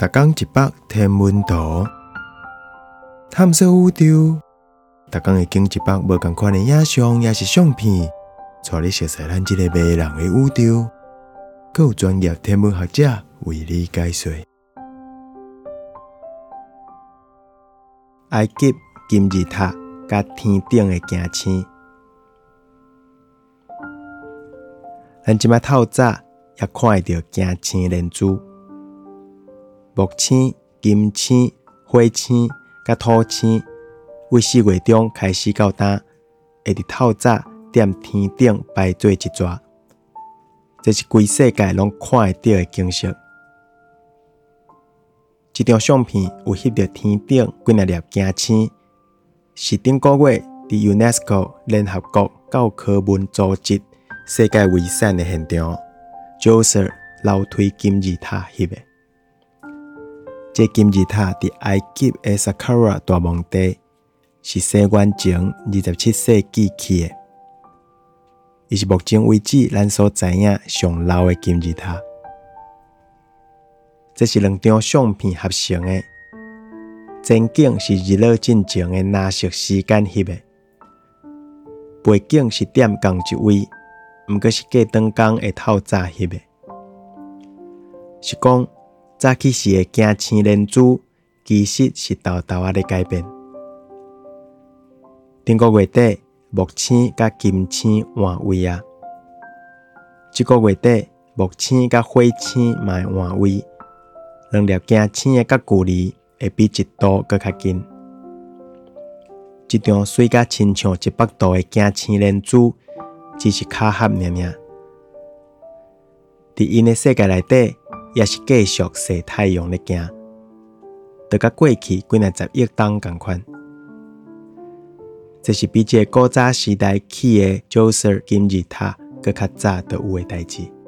逐工一百天文图，探索宇宙。逐工会经一百无共款的影像，也是相片，带你熟悉咱即个迷人的宇宙。更有专业天文学者为你解说。埃及金字塔甲天顶的镜星，咱即摆透早也看会到镜星连珠。木星、金星、火星、甲土星，为四月中开始到呾，会伫透早踮天顶排做一撮，这是规世界拢看会到的景色。这张相片有翕到天顶几若粒镜星，是顶个月伫 UNESCO 联合国教科文组织世界遗产的现场，Djoser 楼梯金字塔翕的。这金字塔伫埃及的萨卡拉大墓地，是西元前二十七世纪起的，伊是目前为止咱所知影上老的金字塔。这是两张相片合成的，前景是日落进前的蓝色时间翕的，背景是点共一位，毋过是过灯光的透早翕的，是讲。早起时的镜星连珠，其实是豆豆仔咧改变。顶个月底，木星甲金星换位啊。即个月底，木星甲火星嘛会换位，两粒镜星的甲距离会比一度搁较近。即张水甲亲像一百度的镜星连珠，只是巧合尔尔。伫因的世界内底。也是继续晒太阳咧行，得甲过去几廿十亿冬共款。这是比这古早时代起的 j o s e r 金字塔搁较早都有诶代志。